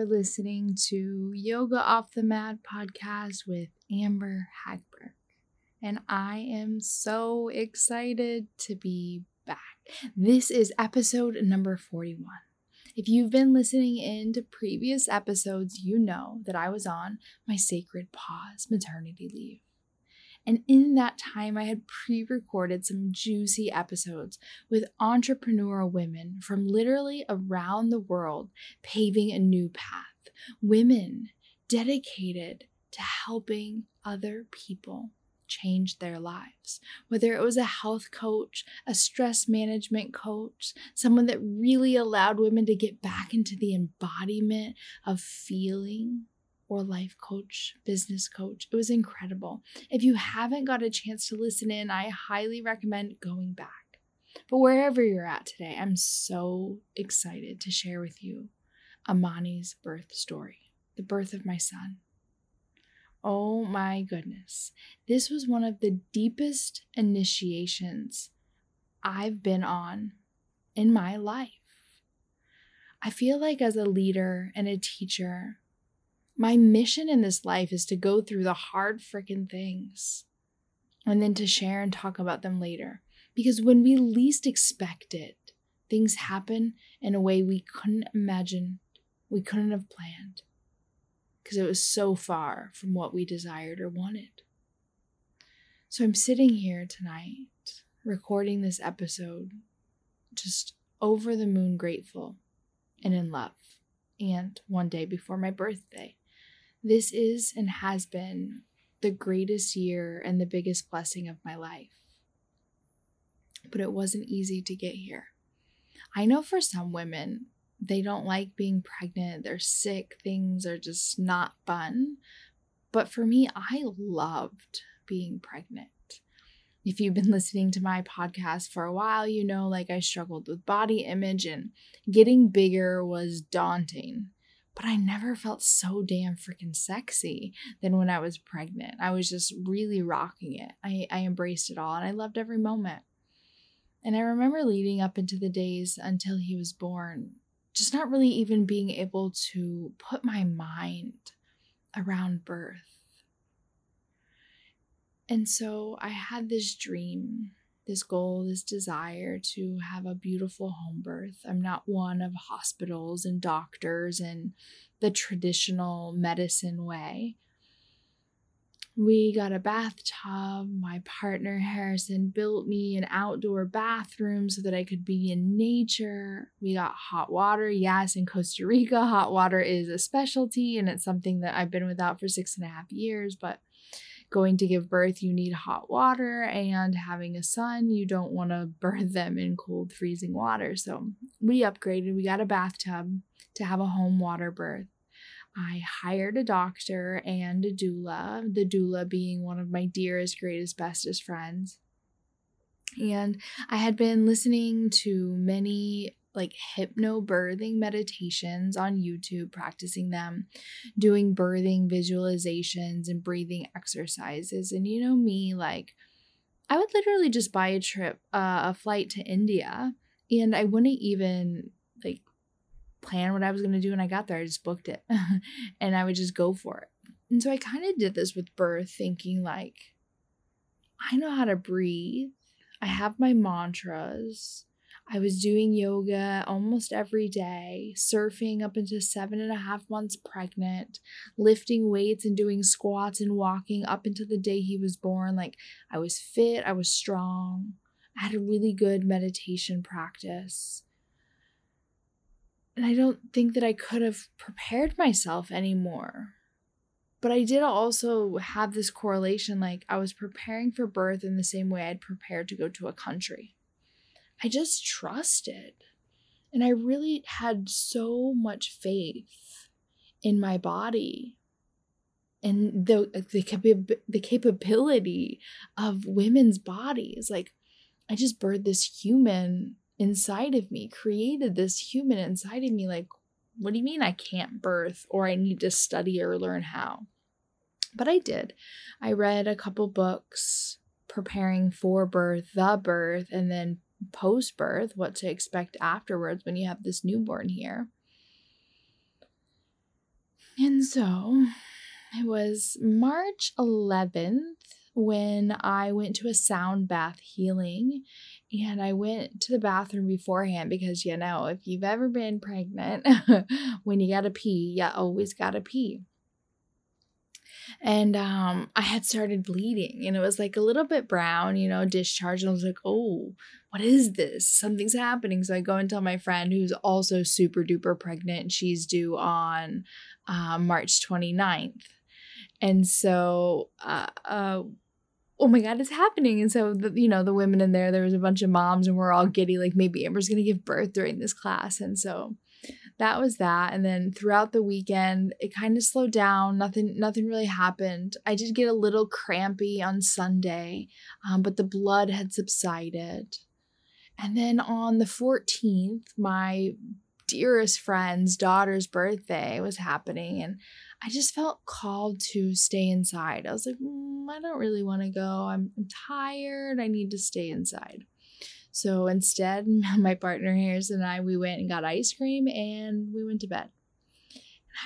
You're listening to Yoga Off the Mat podcast with Amber Hagberg, and I am so excited to be back. This is episode number 41. If you've been listening in to previous episodes, you know that I was on my sacred pause maternity leave. And in that time, I had pre recorded some juicy episodes with entrepreneurial women from literally around the world paving a new path. Women dedicated to helping other people change their lives. Whether it was a health coach, a stress management coach, someone that really allowed women to get back into the embodiment of feeling or life coach, business coach. It was incredible. If you haven't got a chance to listen in, I highly recommend going back. But wherever you're at today, I'm so excited to share with you Amani's birth story, the birth of my son. Oh my goodness. This was one of the deepest initiations I've been on in my life. I feel like as a leader and a teacher, my mission in this life is to go through the hard freaking things and then to share and talk about them later. Because when we least expect it, things happen in a way we couldn't imagine, we couldn't have planned, because it was so far from what we desired or wanted. So I'm sitting here tonight recording this episode, just over the moon grateful and in love, and one day before my birthday. This is and has been the greatest year and the biggest blessing of my life. But it wasn't easy to get here. I know for some women, they don't like being pregnant, they're sick, things are just not fun. But for me, I loved being pregnant. If you've been listening to my podcast for a while, you know like I struggled with body image and getting bigger was daunting but I never felt so damn freaking sexy than when I was pregnant. I was just really rocking it. I, I embraced it all and I loved every moment. And I remember leading up into the days until he was born, just not really even being able to put my mind around birth. And so I had this dream this goal, this desire to have a beautiful home birth. I'm not one of hospitals and doctors and the traditional medicine way. We got a bathtub. My partner Harrison built me an outdoor bathroom so that I could be in nature. We got hot water. Yes, in Costa Rica, hot water is a specialty and it's something that I've been without for six and a half years, but going to give birth, you need hot water, and having a son, you don't want to birth them in cold, freezing water. So we upgraded, we got a bathtub to have a home water birth. I hired a doctor and a doula, the doula being one of my dearest, greatest, bestest friends. And I had been listening to many like hypnobirthing meditations on YouTube, practicing them, doing birthing visualizations and breathing exercises. And you know me, like, I would literally just buy a trip, uh, a flight to India, and I wouldn't even like plan what I was going to do when I got there. I just booked it and I would just go for it. And so I kind of did this with birth, thinking, like, I know how to breathe. I have my mantras. I was doing yoga almost every day, surfing up into seven and a half months pregnant, lifting weights and doing squats and walking up until the day he was born. Like I was fit, I was strong, I had a really good meditation practice. And I don't think that I could have prepared myself anymore. But I did also have this correlation like I was preparing for birth in the same way I'd prepared to go to a country. I just trusted. And I really had so much faith in my body and the the, the capability of women's bodies. Like I just birthed this human inside of me, created this human inside of me. Like, what do you mean I can't birth or I need to study or learn how? But I did. I read a couple books preparing for birth, the birth, and then post birth, what to expect afterwards when you have this newborn here. And so it was March 11th when I went to a sound bath healing and I went to the bathroom beforehand because you know, if you've ever been pregnant, when you gotta pee, you always gotta pee and um, I had started bleeding, and it was like a little bit brown, you know, discharge. And I was like, oh, what is this? Something's happening. So I go and tell my friend who's also super duper pregnant. She's due on uh, March 29th. And so, uh, uh, oh my god it's happening and so the, you know the women in there there was a bunch of moms and we're all giddy like maybe amber's gonna give birth during this class and so that was that and then throughout the weekend it kind of slowed down nothing nothing really happened. I did get a little crampy on sunday um, but the blood had subsided. And then on the 14th my dearest friend's daughter's birthday was happening and i just felt called to stay inside. I was like mm, i don't really want to go. I'm, I'm tired. I need to stay inside so instead, my partner Harris and I, we went and got ice cream and we went to bed.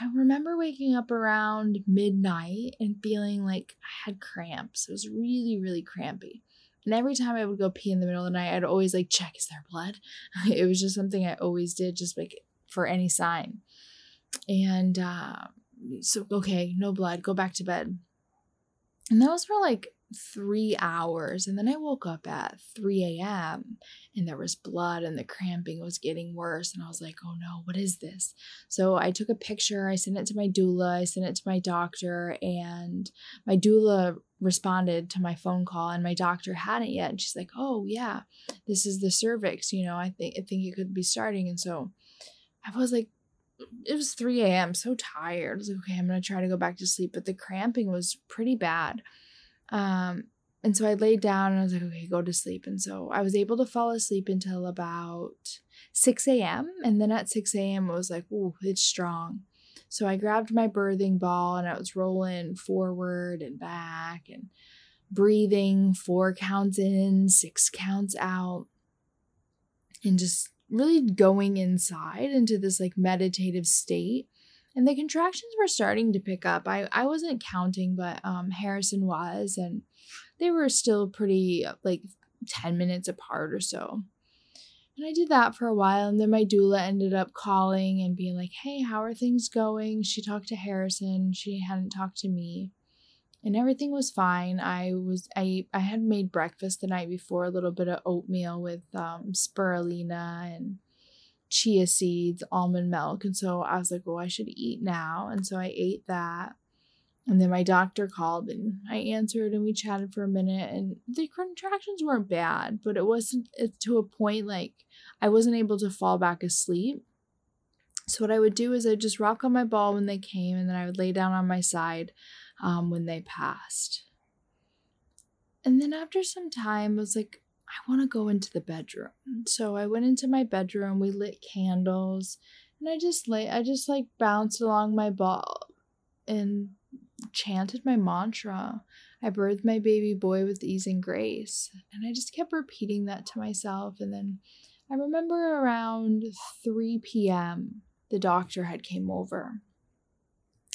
And I remember waking up around midnight and feeling like I had cramps. It was really, really crampy. And every time I would go pee in the middle of the night, I'd always like check, is there blood? It was just something I always did, just like for any sign. And uh, so, okay, no blood, go back to bed. And that was for like three hours. And then I woke up at 3 a.m. and there was blood and the cramping was getting worse. And I was like, oh no, what is this? So I took a picture, I sent it to my doula, I sent it to my doctor, and my doula responded to my phone call and my doctor hadn't yet. And she's like, oh yeah, this is the cervix, you know, I think I think it could be starting. And so I was like, it was 3 a.m. so tired. I was like, okay, I'm gonna try to go back to sleep. But the cramping was pretty bad. Um, and so I laid down and I was like, okay, go to sleep. And so I was able to fall asleep until about 6 a.m. And then at 6 a.m., it was like, ooh, it's strong. So I grabbed my birthing ball and I was rolling forward and back and breathing four counts in, six counts out, and just really going inside into this like meditative state and the contractions were starting to pick up. I, I wasn't counting, but um, Harrison was, and they were still pretty like 10 minutes apart or so. And I did that for a while, and then my doula ended up calling and being like, Hey, how are things going? She talked to Harrison, she hadn't talked to me. And everything was fine. I was I I had made breakfast the night before, a little bit of oatmeal with um, spirulina and chia seeds, almond milk. And so I was like, oh, I should eat now. And so I ate that. And then my doctor called and I answered and we chatted for a minute. And the contractions weren't bad, but it wasn't to a point like I wasn't able to fall back asleep. So what I would do is I'd just rock on my ball when they came and then I would lay down on my side um, when they passed. And then after some time, I was like, I want to go into the bedroom. So I went into my bedroom, we lit candles, and I just lay I just like bounced along my ball and chanted my mantra. I birthed my baby boy with ease and grace. And I just kept repeating that to myself. And then I remember around 3 p.m., the doctor had came over.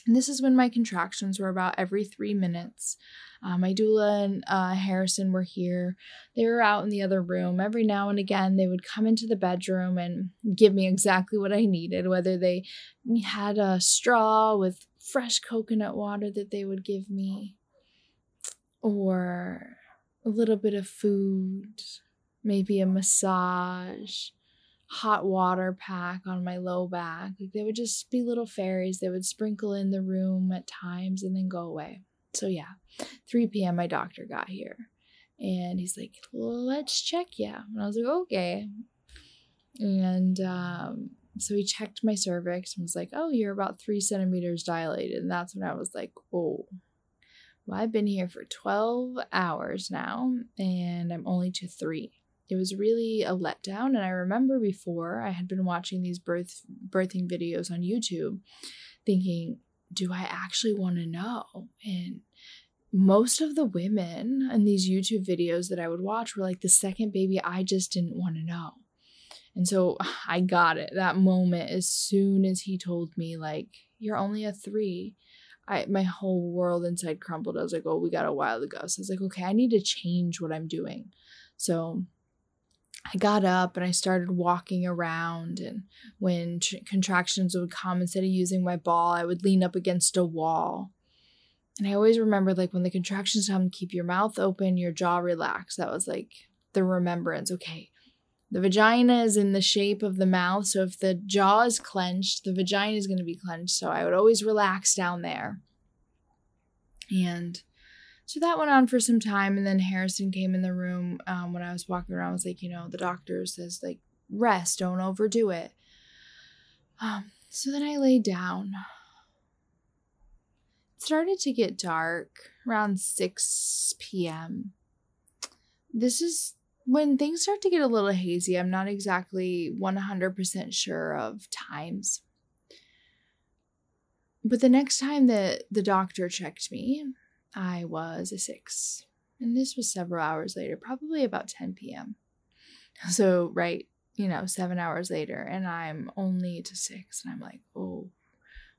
And this is when my contractions were about every three minutes. Uh, my doula and uh, Harrison were here. They were out in the other room. Every now and again, they would come into the bedroom and give me exactly what I needed, whether they had a straw with fresh coconut water that they would give me, or a little bit of food, maybe a massage hot water pack on my low back. Like they would just be little fairies. They would sprinkle in the room at times and then go away. So yeah, 3 p.m. my doctor got here. And he's like, let's check you. And I was like, okay. And um, so he checked my cervix and was like, Oh, you're about three centimeters dilated. And that's when I was like, Oh, well, I've been here for 12 hours now and I'm only to three. It was really a letdown. And I remember before I had been watching these birth birthing videos on YouTube thinking, do I actually want to know? And most of the women in these YouTube videos that I would watch were like the second baby I just didn't want to know. And so I got it that moment as soon as he told me, like, you're only a three. I my whole world inside crumbled. I was like, oh, we got a while to go. So I was like, okay, I need to change what I'm doing. So I got up and I started walking around. And when tr- contractions would come, instead of using my ball, I would lean up against a wall. And I always remember, like, when the contractions come, keep your mouth open, your jaw relaxed. That was like the remembrance. Okay, the vagina is in the shape of the mouth. So if the jaw is clenched, the vagina is going to be clenched. So I would always relax down there. And so that went on for some time. And then Harrison came in the room um, when I was walking around. I was like, you know, the doctor says, like, rest, don't overdo it. Um, so then I laid down. It started to get dark around 6 p.m. This is when things start to get a little hazy, I'm not exactly 100% sure of times. But the next time that the doctor checked me, I was a six. And this was several hours later, probably about 10 p.m. So, right, you know, seven hours later, and I'm only to six. And I'm like, oh,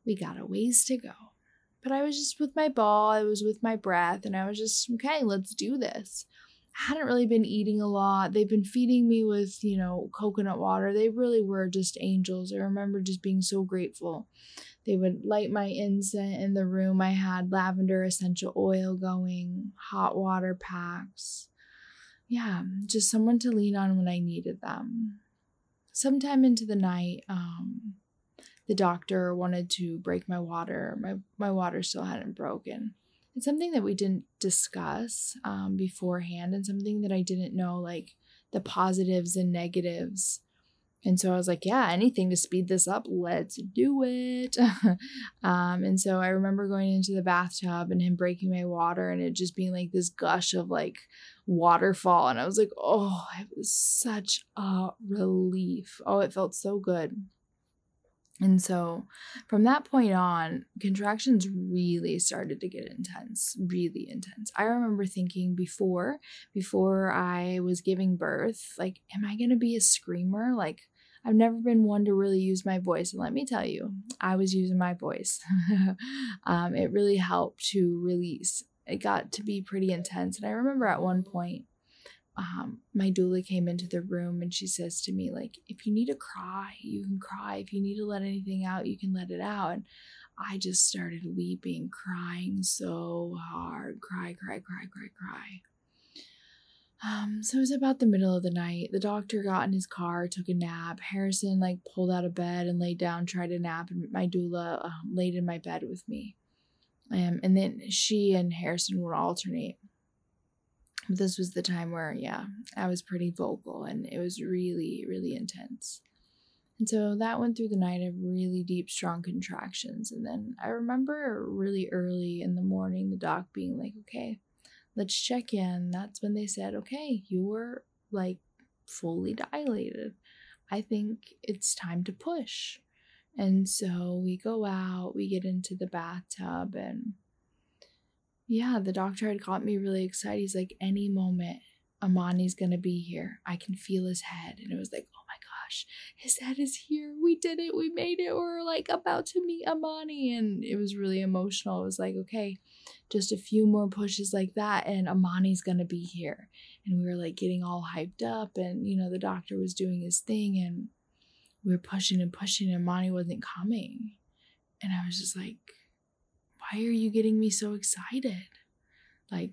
we got a ways to go. But I was just with my ball, I was with my breath, and I was just, okay, let's do this I hadn't really been eating a lot. They've been feeding me with, you know, coconut water. They really were just angels. I remember just being so grateful. They would light my incense in the room. I had lavender essential oil going, hot water packs. Yeah, just someone to lean on when I needed them. Sometime into the night, um, the doctor wanted to break my water. My my water still hadn't broken it's something that we didn't discuss um, beforehand and something that I didn't know like the positives and negatives. And so I was like, yeah, anything to speed this up, let's do it. um, and so I remember going into the bathtub and him breaking my water and it just being like this gush of like waterfall. And I was like, oh, it was such a relief. Oh, it felt so good. And so from that point on, contractions really started to get intense, really intense. I remember thinking before, before I was giving birth, like, am I going to be a screamer? Like, I've never been one to really use my voice. And let me tell you, I was using my voice. um, it really helped to release. It got to be pretty intense. And I remember at one point, um, my doula came into the room and she says to me, like, if you need to cry, you can cry. If you need to let anything out, you can let it out. And I just started weeping, crying so hard, cry, cry, cry, cry, cry. Um, so it was about the middle of the night. The doctor got in his car, took a nap. Harrison like pulled out of bed and laid down, tried to nap, and my doula um, laid in my bed with me. Um, and then she and Harrison would alternate But this was the time where, yeah, I was pretty vocal and it was really, really intense. And so that went through the night of really deep, strong contractions. And then I remember really early in the morning, the doc being like, okay, let's check in. That's when they said, okay, you were like fully dilated. I think it's time to push. And so we go out, we get into the bathtub, and yeah, the doctor had got me really excited. He's like, any moment, Amani's gonna be here. I can feel his head. And it was like, oh gosh, his head is here. We did it. We made it. We're like about to meet Amani. And it was really emotional. It was like, okay, just a few more pushes like that, and Amani's gonna be here. And we were like getting all hyped up, and you know, the doctor was doing his thing, and we were pushing and pushing, and Amani wasn't coming. And I was just like, why are you getting me so excited? Like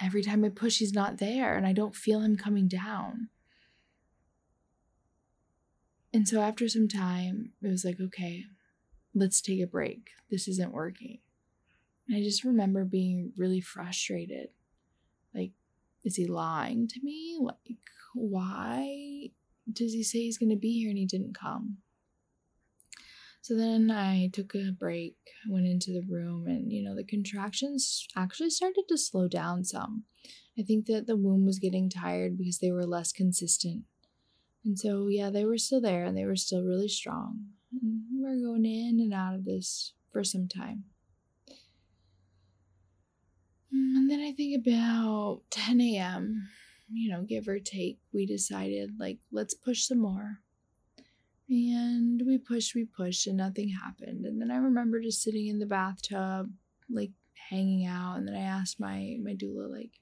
every time I push, he's not there and I don't feel him coming down. And so after some time, it was like, okay, let's take a break. This isn't working. And I just remember being really frustrated. Like, is he lying to me? Like, why does he say he's going to be here and he didn't come? So then I took a break, went into the room, and you know, the contractions actually started to slow down some. I think that the womb was getting tired because they were less consistent. And so, yeah, they were still there and they were still really strong. And we're going in and out of this for some time. Mm, and then I think about 10 a.m., you know, give or take, we decided, like, let's push some more. And we pushed, we pushed, and nothing happened. And then I remember just sitting in the bathtub, like hanging out. And then I asked my my doula, like,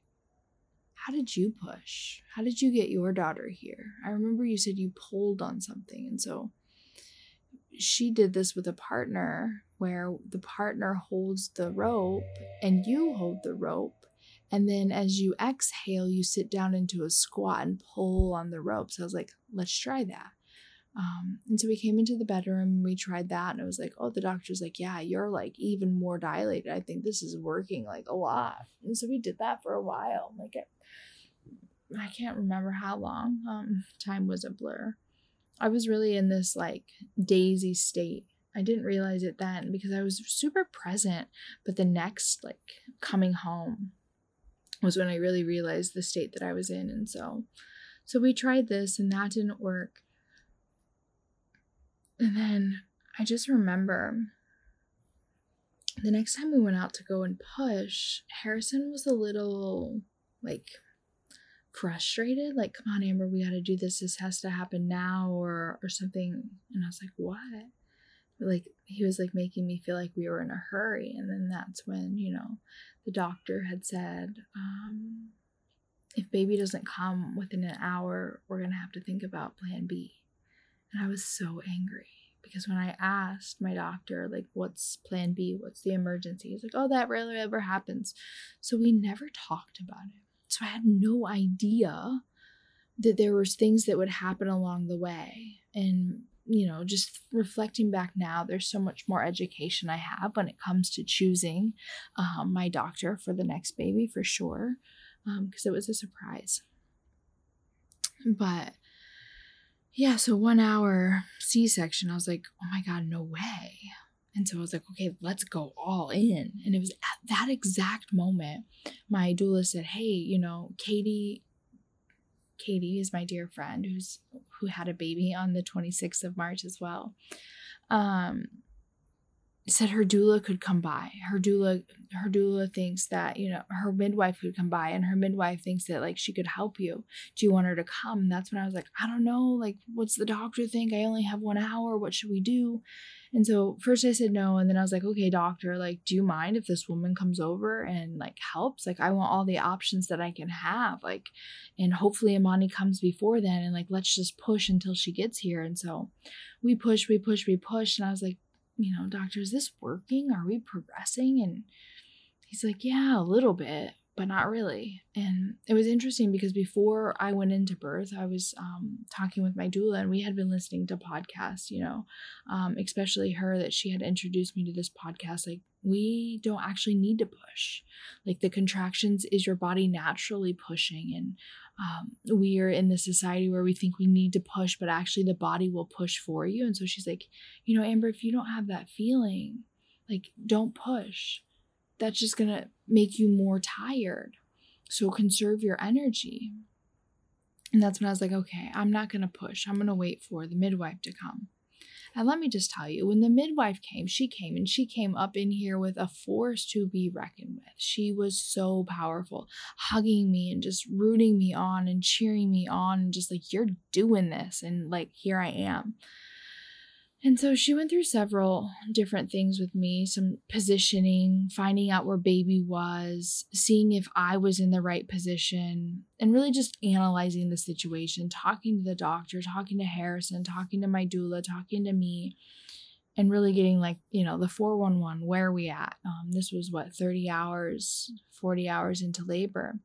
how did you push? How did you get your daughter here? I remember you said you pulled on something. And so she did this with a partner where the partner holds the rope and you hold the rope. And then as you exhale, you sit down into a squat and pull on the rope. So I was like, let's try that. Um, and so we came into the bedroom, we tried that, and it was like, oh, the doctor's like, yeah, you're like even more dilated. I think this is working like a lot. And so we did that for a while. Like, it, I can't remember how long. Um, time was a blur. I was really in this like daisy state. I didn't realize it then because I was super present, but the next like coming home was when I really realized the state that I was in and so so we tried this and that didn't work. And then I just remember the next time we went out to go and push, Harrison was a little like frustrated like come on amber we got to do this. This has to happen now or or something. And i was like what? Like he was like making me feel like we were in a hurry. And then that's when you know the doctor had said um, if baby doesn't come within an hour we're to have to think about plan b and i was so angry because when i asked my doctor like what's plan b what's the emergency he's like oh that rarely ever happens so we never talked about it so I had no idea that there was things that would happen along the way. And, you know, just reflecting back now, there's so much more education I have when it comes to choosing um, my doctor for the next baby for sure, because um, it was a surprise. But yeah, so one hour C section, I was like, oh my God, no way. And so I was like, okay, let's go all in. And it was at that exact moment, my doula said, hey, you know, Katie, Katie is my dear friend who's who had a baby on the 26th of March as well. Um, said her doula could come by. Her doula her doula thinks that, you know, her midwife could come by and her midwife thinks that like she could help you. Do you want her to come? And that's when I was like, I don't know, like what's the doctor think? I only have 1 hour. What should we do? And so first I said no and then I was like, "Okay, doctor, like do you mind if this woman comes over and like helps? Like I want all the options that I can have. Like and hopefully Amani comes before then and like let's just push until she gets here." And so we push, we push, we push and I was like, you know, doctor, is this working? Are we progressing? And he's like, yeah, a little bit, but not really. And it was interesting because before I went into birth, I was um, talking with my doula and we had been listening to podcasts, you know, um, especially her that she had introduced me to this podcast. Like, we don't actually need to push. Like, the contractions is your body naturally pushing. And um, we are in the society where we think we need to push, but actually the body will push for you. And so she's like, you know, Amber, if you don't have that feeling, like, don't push. That's just going to make you more tired. So conserve your energy. And that's when I was like, okay, I'm not going to push. I'm going to wait for the midwife to come. And let me just tell you, when the midwife came, she came and she came up in here with a force to be reckoned with. She was so powerful, hugging me and just rooting me on and cheering me on and just like, you're doing this. And like, here I am. And so she went through several different things with me some positioning, finding out where baby was, seeing if I was in the right position, and really just analyzing the situation, talking to the doctor, talking to Harrison, talking to my doula, talking to me, and really getting like, you know, the 411, where are we at? Um, this was what, 30 hours, 40 hours into labor.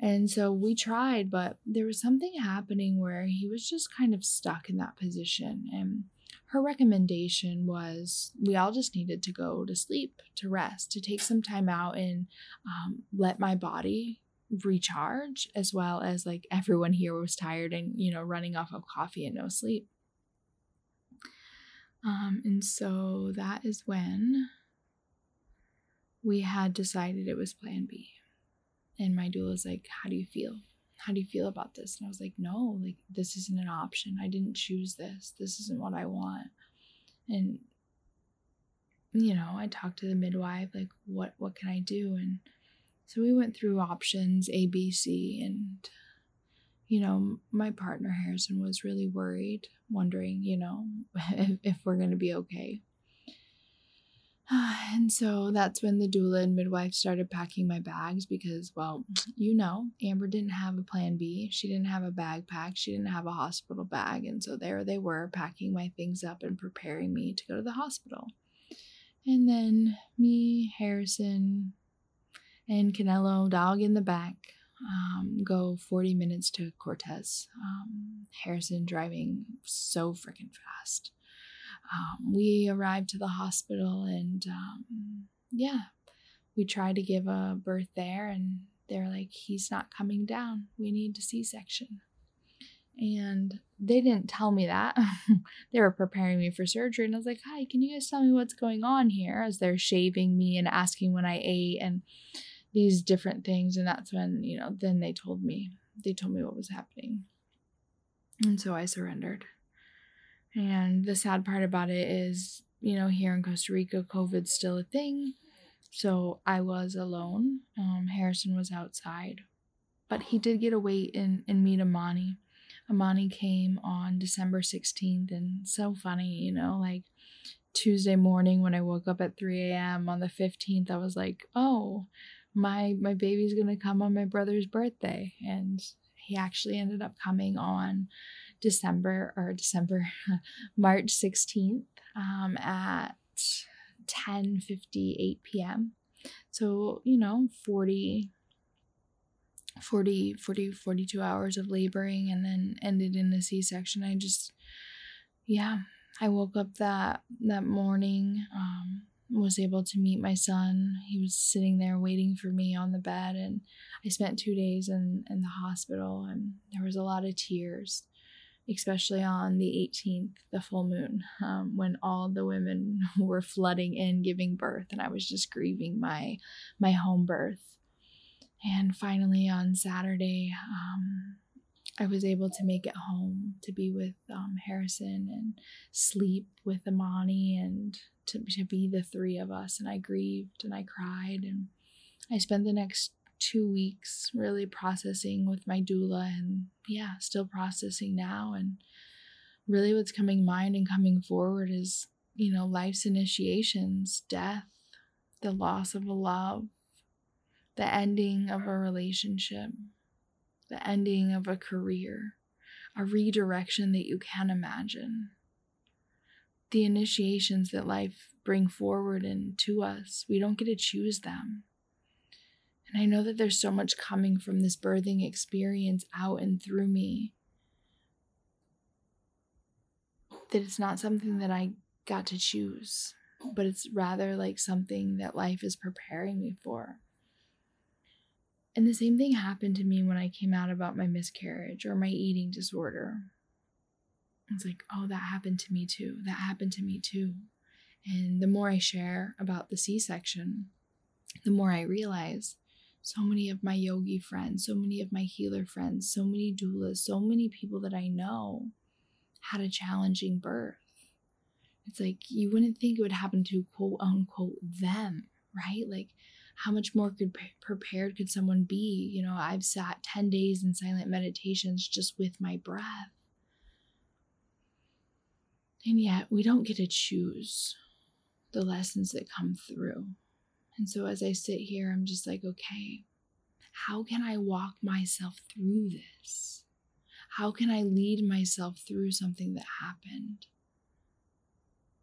And so we tried, but there was something happening where he was just kind of stuck in that position. And her recommendation was we all just needed to go to sleep, to rest, to take some time out and um, let my body recharge as well as like everyone here was tired and you know running off of coffee and no sleep. Um, and so that is when we had decided it was plan b. And my doula was like how do you feel how do you feel about this? And i was like no like this isn't an option. I didn't choose this. This isn't what i want. And you know i talked to the midwife like what what can i do? And so we went through options A, B, C, and you know, my partner Harrison was really worried, wondering, you know, if, if we're going to be okay. And so that's when the doula and midwife started packing my bags because, well, you know, Amber didn't have a plan B. She didn't have a bag pack. She didn't have a hospital bag. And so there they were packing my things up and preparing me to go to the hospital. And then me, Harrison, and Canelo, dog in the back, um, go 40 minutes to Cortez. Um, Harrison driving so freaking fast. Um, we arrived to the hospital and um, yeah, we tried to give a birth there, and they're like, he's not coming down. We need a C section. And they didn't tell me that. they were preparing me for surgery. And I was like, hi, can you guys tell me what's going on here? As they're shaving me and asking when I ate. And these different things and that's when you know then they told me they told me what was happening and so i surrendered and the sad part about it is you know here in costa rica covid's still a thing. So i was alone. Um, harrison was outside. But he did get a wait and, and meet amani. Amani came on december 16th and so funny you know like tuesday morning when i woke up at 3 a.m on the 15th i was like oh my my baby's gonna come on my brother's birthday. And he actually ended up coming on december or december march 16th um, at 10 58 p.m so you know 40 40 40 42 hours of laboring and then ended in a c-section. I just yeah i woke up that that morning um was able to meet my son. He was sitting there waiting for me on the bed, and I spent two days in, in the hospital, and there was a lot of tears, especially on the 18th, the full moon, um, when all the women were flooding in giving birth, and I was just grieving my my home birth. And finally, on Saturday, um, I was able to make it home to be with um, Harrison and sleep with Amani and to, to be the three of us. And I grieved and I cried. And I spent the next two weeks really processing with my doula and yeah, still processing now. And really what's coming mind and coming forward is, you know, life's initiations, death, the loss of a love, the ending of a relationship the ending of a career, a redirection that you can't imagine. The initiations that life bring forward and to us, we don't get to choose them. And I know that there's so much coming from this birthing experience out and through me that it's not something that I got to choose, but it's rather like something that life is preparing me for. And the same thing happened to me when I came out about my miscarriage or my eating disorder. It's like, oh, that happened to me too. That happened to me too. And the more I share about the C section, the more I realize so many of my yogi friends, so many of my healer friends, so many doulas, so many people that I know had a challenging birth. It's like you wouldn't think it would happen to quote unquote them, right? Like how much more could prepared could someone be? You know, I've sat 10 days in silent meditations just with my breath. And yet, we don't get to choose the lessons that come through. And so, as I sit here, I'm just like, okay, how can I walk myself through this? How can I lead myself through something that happened?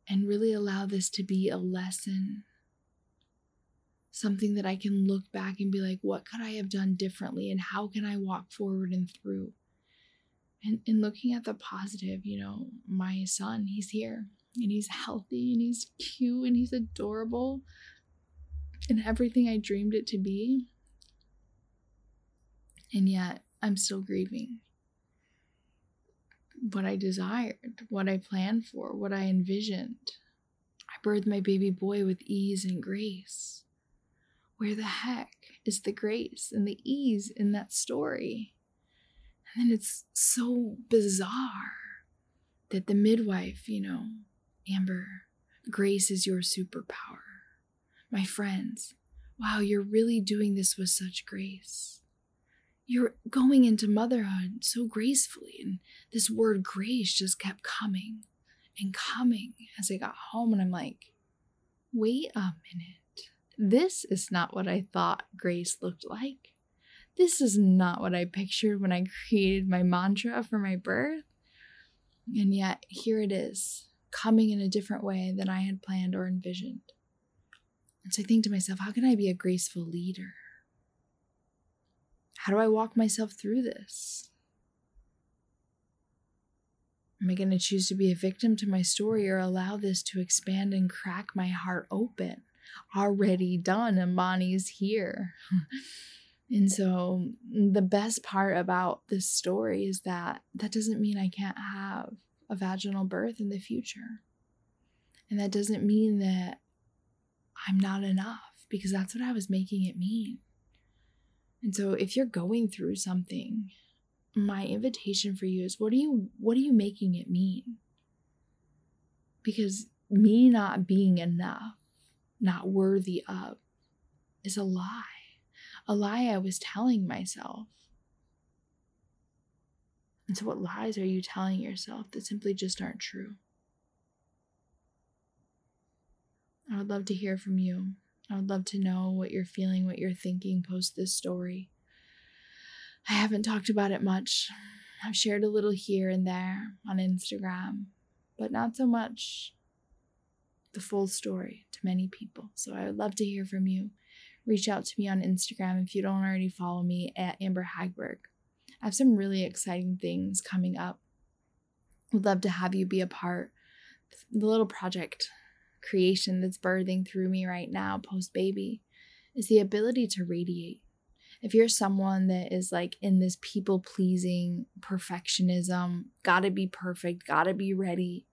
And really allow this to be a lesson something that I can look back and be like, what could I have done differently? And how can I walk forward and through? And, and looking at the positive, you know, my son, he's here and he's healthy and he's cute and he's adorable and everything I dreamed it to be. And yet, I'm still grieving what I desired, what I planned for, what I envisioned. I birthed my baby boy with ease and grace. Where the heck is the grace and the ease in that story? And then it's so bizarre that the midwife, you know, Amber, grace is your superpower. My friends, wow, you're really doing this with such grace. You're going into motherhood so gracefully, and this word grace just kept coming and coming as I got home. And I'm like, wait a minute. This is not what I thought grace looked like. This is not what I pictured when I created my mantra for my birth. And yet, here it is, coming in a different way than I had planned or envisioned. And so I think to myself, how can I be a graceful leader? How do I walk myself through this? Am I going to choose to be a victim to my story or allow this to expand and crack my heart open? Already done, Amani's here. and so, the best part about this story is that that doesn't mean I can't have a vaginal birth in the future. And that doesn't mean that I'm not enough because that's what I was making it mean. And so if you're going through something, my invitation for you is what are you what are you making it mean? Because me not being enough, not worthy of is a lie. A lie I was telling myself. And so, what lies are you telling yourself that simply just aren't true? I would love to hear from you. I would love to know what you're feeling, what you're thinking post this story. I haven't talked about it much. I've shared a little here and there on Instagram, but not so much the full story to many people. So I would love to hear from you. Reach out to me on Instagram if you don't already follow me at Amber Hagberg. I have some really exciting things coming up. Would love to have you be a part. The little project creation that's birthing through me right now, post baby, is the ability to radiate. If you're someone that is like in this people pleasing perfectionism, gotta be perfect, gotta be ready.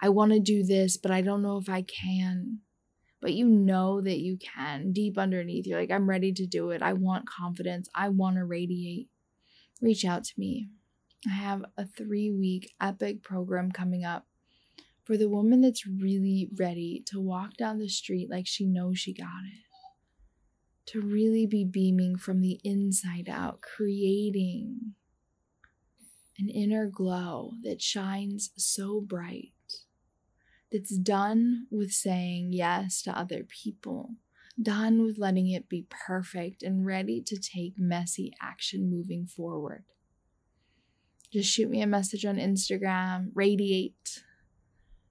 I wanna do this, but I don't know if I can. But you know that you can deep underneath. You're like, I'm ready to do it. I want confidence. I wanna radiate. Reach out to me. I have a three week epic program coming up for the woman that's really ready to walk down the street like she knows she got it, to really be beaming from the inside out, creating an inner glow that shines so bright, that's done with saying yes to other people, done with letting it be perfect, and ready to take messy action moving forward. Just shoot me a message on Instagram, radiate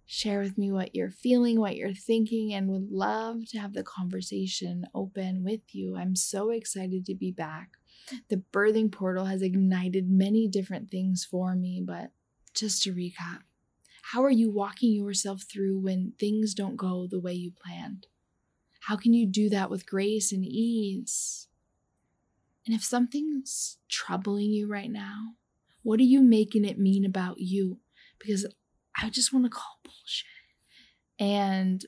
share with me what you're feeling, what you're thinking, and would love to have the conversation open with you. I'm so excited to be back. The birthing portal has ignited many different things for me, but just to recap, how are you walking yourself through when things don't go the way you planned? How can you do that with grace and ease? And if something's troubling you right now, what are you making it mean about you? Because I just want to call bullshit. And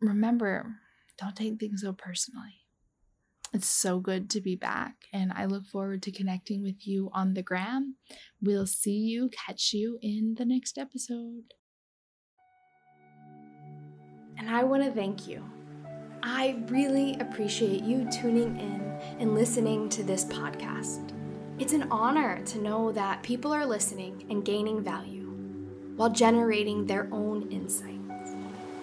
remember, don't take things so personally. It's so good to be back, and I look forward to connecting with you on the gram. We'll see you, catch you in the next episode. And I want to thank you. I really appreciate you tuning in and listening to this podcast. It's an honor to know that people are listening and gaining value while generating their own insights.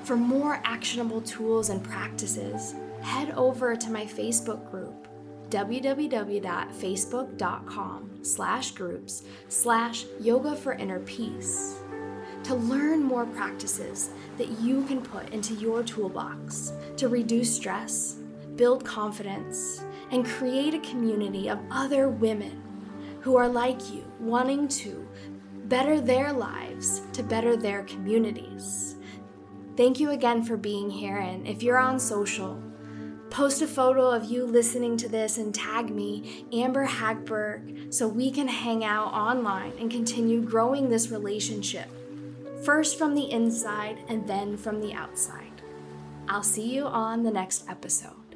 For more actionable tools and practices, head over to my Facebook group, www.facebook.com slash groups slash yoga for inner peace to learn more practices that you can put into your toolbox to reduce stress, build confidence, and create a community of other women who are like you, wanting to better their lives to better their communities. Thank you again for being here, and if you're on social, Post a photo of you listening to this and tag me, Amber Hagberg, so we can hang out online and continue growing this relationship. First from the inside and then from the outside. I'll see you on the next episode.